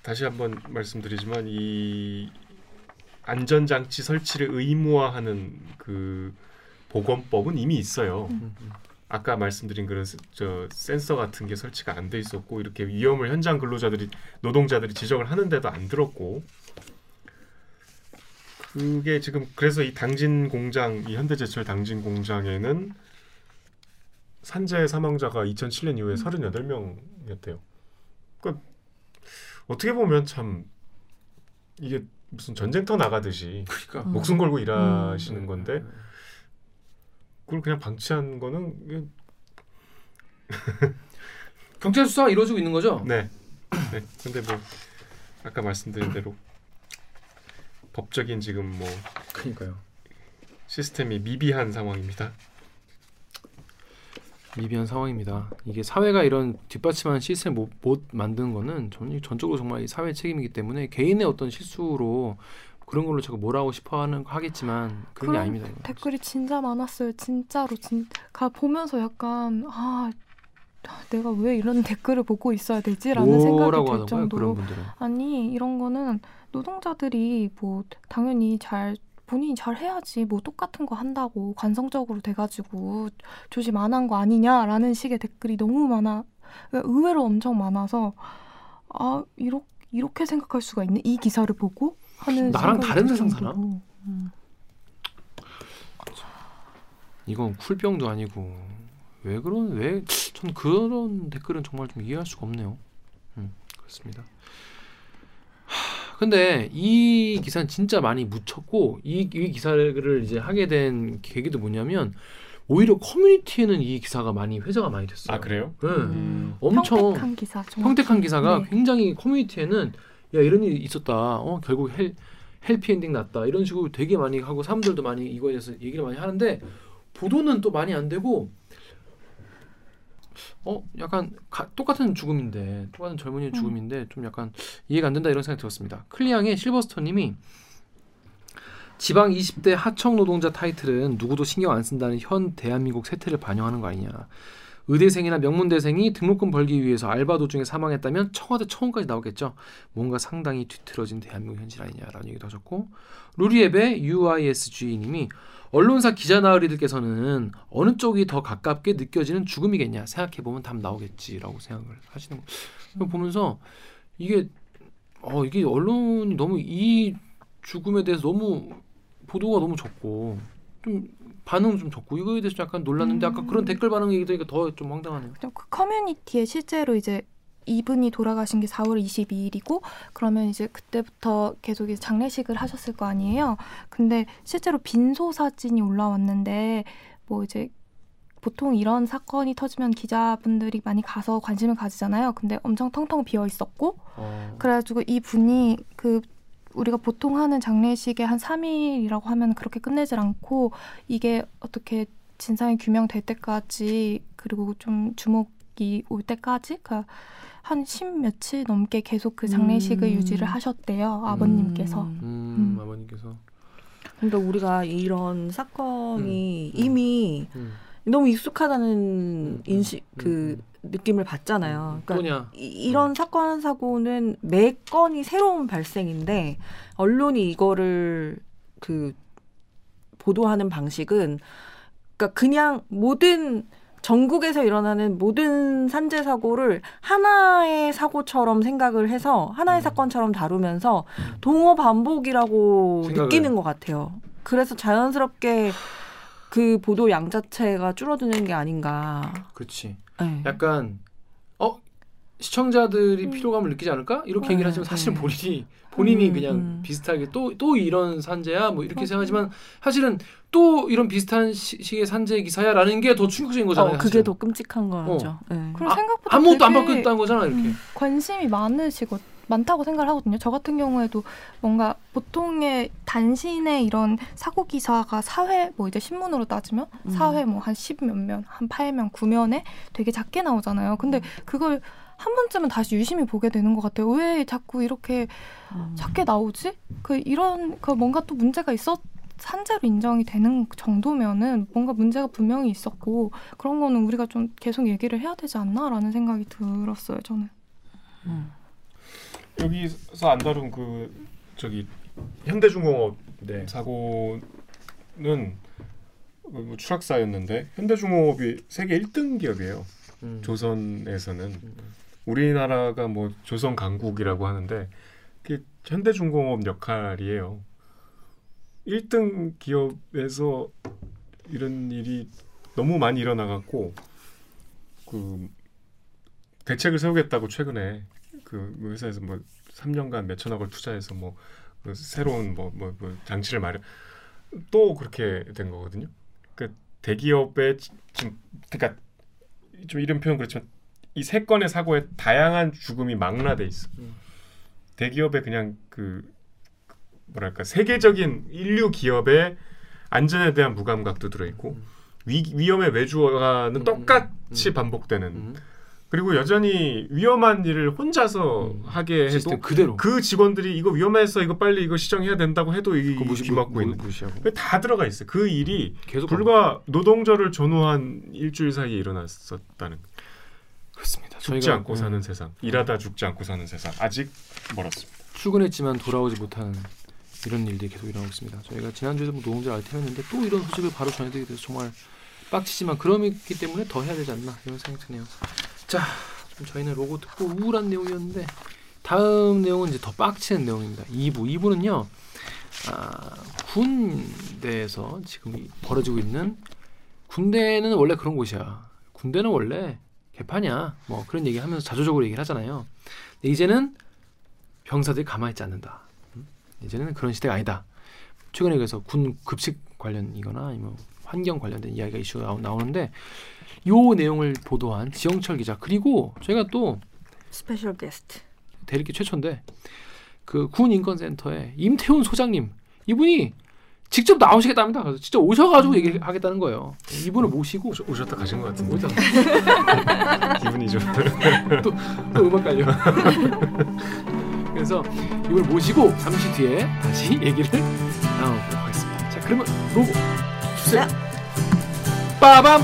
다시 한번 말씀드리지만 이 안전 장치 설치를 의무화하는 그 보건법은 이미 있어요. 음, 음. 아까 말씀드린 그런 스- 저 센서 같은 게 설치가 안 돼 있었고 이렇게 위험을 현장 근로자들이 노동자들이 지적을 하는데도 안 들었고 그게 지금 그래서 이 당진 공장 이 현대제철 당진 공장에는 산재 사망자가 2007년 이후에 38명이었대요. 그러니까 어떻게 보면 참 이게 무슨 전쟁터 나가듯이 그러니까 음. 목숨 걸고 네. 일하시는 건데 그걸 그냥 방치한 거는 *laughs* 경찰 수사가 이루어지고 있는 거죠? 네. 네. 근데 뭐 아까 말씀드린 대로 법적인 지금 뭐 그러니까요. 시스템이 미비한 상황입니다. 미비한 상황입니다. 이게 사회가 이런 뒷받침하는 시스템을 못, 못 만드는 거는 전, 전적으로 정말 이 사회 책임이기 때문에 개인의 어떤 실수로 그런 걸로 자꾸 뭐라고 싶어하는 하겠지만 그런 게 그런 아닙니다. 댓글이 진짜 많았어요. 진짜로 진가 보면서 약간 아 내가 왜 이런 *laughs* 댓글을 보고 있어야 되지라는 생각이 들 정도로. 아니 이런 거는 노동자들이 뭐 당연히 잘 본인이 잘 해야지 뭐 똑같은 거 한다고 관성적으로 돼가지고 조심 안 한 거 아니냐라는 식의 댓글이 너무 많아 그러니까 의외로 엄청 많아서 아 이렇게 이렇게 생각할 수가 있네 이 기사를 보고 하는 나랑 다른 들 세상 살아? 음. 이건 쿨병도 아니고 왜 그런 왜 전 그런 댓글은 정말 좀 이해할 수가 없네요. 음, 그렇습니다. 하, 근데 이 기사는 진짜 많이 묻혔고 이, 이 기사를 이제 하게 된 계기도 뭐냐면 오히려 커뮤니티에는 이 기사가 많이 회자가 많이 됐어요. 아 그래요? 네. 음. 엄청 평택항 기사 정확히. 평택항 기사가 네. 굉장히 커뮤니티에는 야 이런 일이 있었다. 어 결국 헬 헬피엔딩 났다. 이런 식으로 되게 많이 하고 사람들도 많이 이거에 대해서 얘기를 많이 하는데 보도는 또 많이 안 되고 어 약간 가, 똑같은 죽음인데 똑같은 젊은이의 음. 죽음인데 좀 약간 이해가 안 된다 이런 생각이 들었습니다. 클리앙의 실버스톤님이 지방 20대 하청 노동자 타이틀은 누구도 신경 안 쓴다는 현 대한민국 세태를 반영하는 거 아니냐. 의대생이나 명문대생이 등록금 벌기 위해서 알바 도중에 사망했다면 청와대 청원까지 나오겠죠. 뭔가 상당히 뒤틀어진 대한민국 현실 아니냐라는 얘기도 하셨고 루리앱의 UISG님이 언론사 기자 나으리들께서는 어느 쪽이 더 가깝게 느껴지는 죽음이겠냐 생각해 보면 답 나오겠지라고 생각을 하시는 거. 보면서 이게 어 이게 언론이 너무 이 죽음에 대해서 너무 보도가 너무 적고 좀 반응 좀 적고 이거에 대해서 약간 놀랐는데 아까 그런 댓글 반응 얘기 들으니까 더 좀 황당하네요. 그 커뮤니티에 실제로 이제 이분이 돌아가신 게 4월 22일이고 그러면 이제 그때부터 계속 이제 장례식을 하셨을 거 아니에요. 근데 실제로 빈소 사진이 올라왔는데 뭐 이제 보통 이런 사건이 터지면 기자분들이 많이 가서 관심을 가지잖아요. 근데 엄청 텅텅 비어 있었고 어. 그래가지고 이 분이 그 우리가 보통 하는 장례식에 한 3일이라고 하면 그렇게 끝내질 않고 이게 어떻게 진상이 규명될 때까지 그리고 좀 주목이 올 때까지 그러니까 한십 며칠 넘게 계속 그 장례식을 음. 유지를 하셨대요 아버님께서 음. 음, 음. 아버님께서 그러니까 우리가 이런 사건이 음. 이미 음. 너무 익숙하다는 음, 인식 그 느낌을 받잖아요. 그러니까 이- 이런 사건 사고는 매 건이 새로운 발생인데 언론이 이거를 그 보도하는 방식은 그러니까 그냥 모든 전국에서 일어나는 모든 산재 사고를 하나의 사고처럼 생각을 해서 하나의 음. 사건처럼 다루면서 동어 반복이라고 생각을. 느끼는 것 같아요. 그래서 자연스럽게 그 보도 양 자체가 줄어드는 게 아닌가. 그렇지. 네. 약간 어 시청자들이 음. 피로감을 느끼지 않을까 이렇게 네, 얘기를 하지만 사실 네. 본인이 본인이 음, 그냥 음. 비슷하게 또 또 이런 산재야 뭐 이렇게. 생각하지만 사실은 또 이런 비슷한 시, 식의 산재 기사야라는 게 더 충격적인 거잖아요. 어, 그게 사실은. 더 끔찍한 거죠. 네. 그리고 아, 생각보다 아무것도 안 바뀌었다는 거잖아 이렇게. 음, 관심이 많으시고 많다고 생각을 하거든요. 저 같은 경우에도 뭔가 보통의 단신의 이런 사고 기사가 사회 뭐 이제 신문으로 따지면 음. 사회 뭐 한 십 몇 면, 한 팔 면, 구 면에 되게 작게 나오잖아요. 근데 그걸 한 번쯤은 다시 유심히 보게 되는 것 같아요. 왜 자꾸 이렇게 음. 작게 나오지? 그 이런 그 뭔가 또 문제가 있었 산재로 인정이 되는 정도면은 뭔가 문제가 분명히 있었고 그런 거는 우리가 좀 계속 얘기를 해야 되지 않나라는 생각이 들었어요. 저는. 음. 여기서 안 다룬 그 저기 현대중공업 네. 사고는 뭐 추락사였는데 현대중공업이 세계 1등 기업이에요. 음. 조선에서는 음. 우리나라가 뭐 조선 강국이라고 하는데 그게 현대중공업 역할이에요. 1등 기업에서 이런 일이 너무 많이 일어나갖고 그 대책을 세우겠다고 최근에 그 회사에서 뭐 3년간 몇 천억을 투자해서 뭐그 새로운 뭐, 뭐, 뭐 장치를 마련 또 그렇게 된 거거든요. 그 대기업의 지- 지금 그러니까 좀 이런 표현 그렇지만 이 세 건의 사고에 다양한 죽음이 망라돼 있어. 음. 대기업의 그냥 그 뭐랄까 세계적인 인류 기업의 안전에 대한 무감각도 들어 있고 음. 위, 위험의 외주화는 음, 똑같이 음. 반복되는 음. 그리고 여전히 위험한 일을 혼자서 음. 하게 해도 그대로 그 직원들이 이거 위험해서 이거 빨리 이거 시정해야 된다고 해도 이 그거 무시, 귀 막고 무- 있는 무시하고 다 들어가 있어요. 그 일이 계속 불과 노동절을 전후한 일주일 사이에 일어났었다는 그렇습니다. 죽지 저희가 않고 음, 사는 세상, 일하다 죽지 않고 사는 세상 아직 멀었습니다. 출근했지만 돌아오지 못하는 이런 일들이 계속 일어나고 있습니다. 저희가 지난주에도 뭐 노동절 알템했는데 또 이런 소식을 바로 전해드리게 돼서 정말 빡치지만 그럼이기 때문에 더 해야 되지 않나 이런 생각이 드네요. 자, 좀 저희는 로고 듣고 우울한 내용이었는데 다음 내용은 이제 더 빡치는 내용입니다. 2부. 2부는요. 아, 군대에서 지금 이- 벌어지고 있는 군대는 원래 그런 곳이야. 군대는 원래 개판이야. 뭐 그런 얘기 하면서 자조적으로 얘기를 하잖아요. 이제는 병사들이 가만히 있지 않는다. 음? 이제는 그런 시대가 아니다. 최근에 그래서 군 급식 관련이거나 아니면 환경 관련된 이야기가 이슈가 나오- 나오는데 요 내용을 보도한 지영철 기자 그리고 저희가 또 special guest. 댓읽기 최초인데 그 군 인권센터의 임태훈 소장님 이분이 직접 나오시겠답니다. 그래서 직접 오셔가지고 얘기하겠다는 거예요. 이분을 모시고 오셨- 오셨다 가신 것 같은데 오셨다. *laughs* 기분이 좀 *laughs* 또 음악 깔려. 그래서 이걸 모시고 잠시 뒤에 다시 *laughs* 얘기를 나눠보도록 하겠습니다. 자, 그러면 로고 주세요. 빠밤.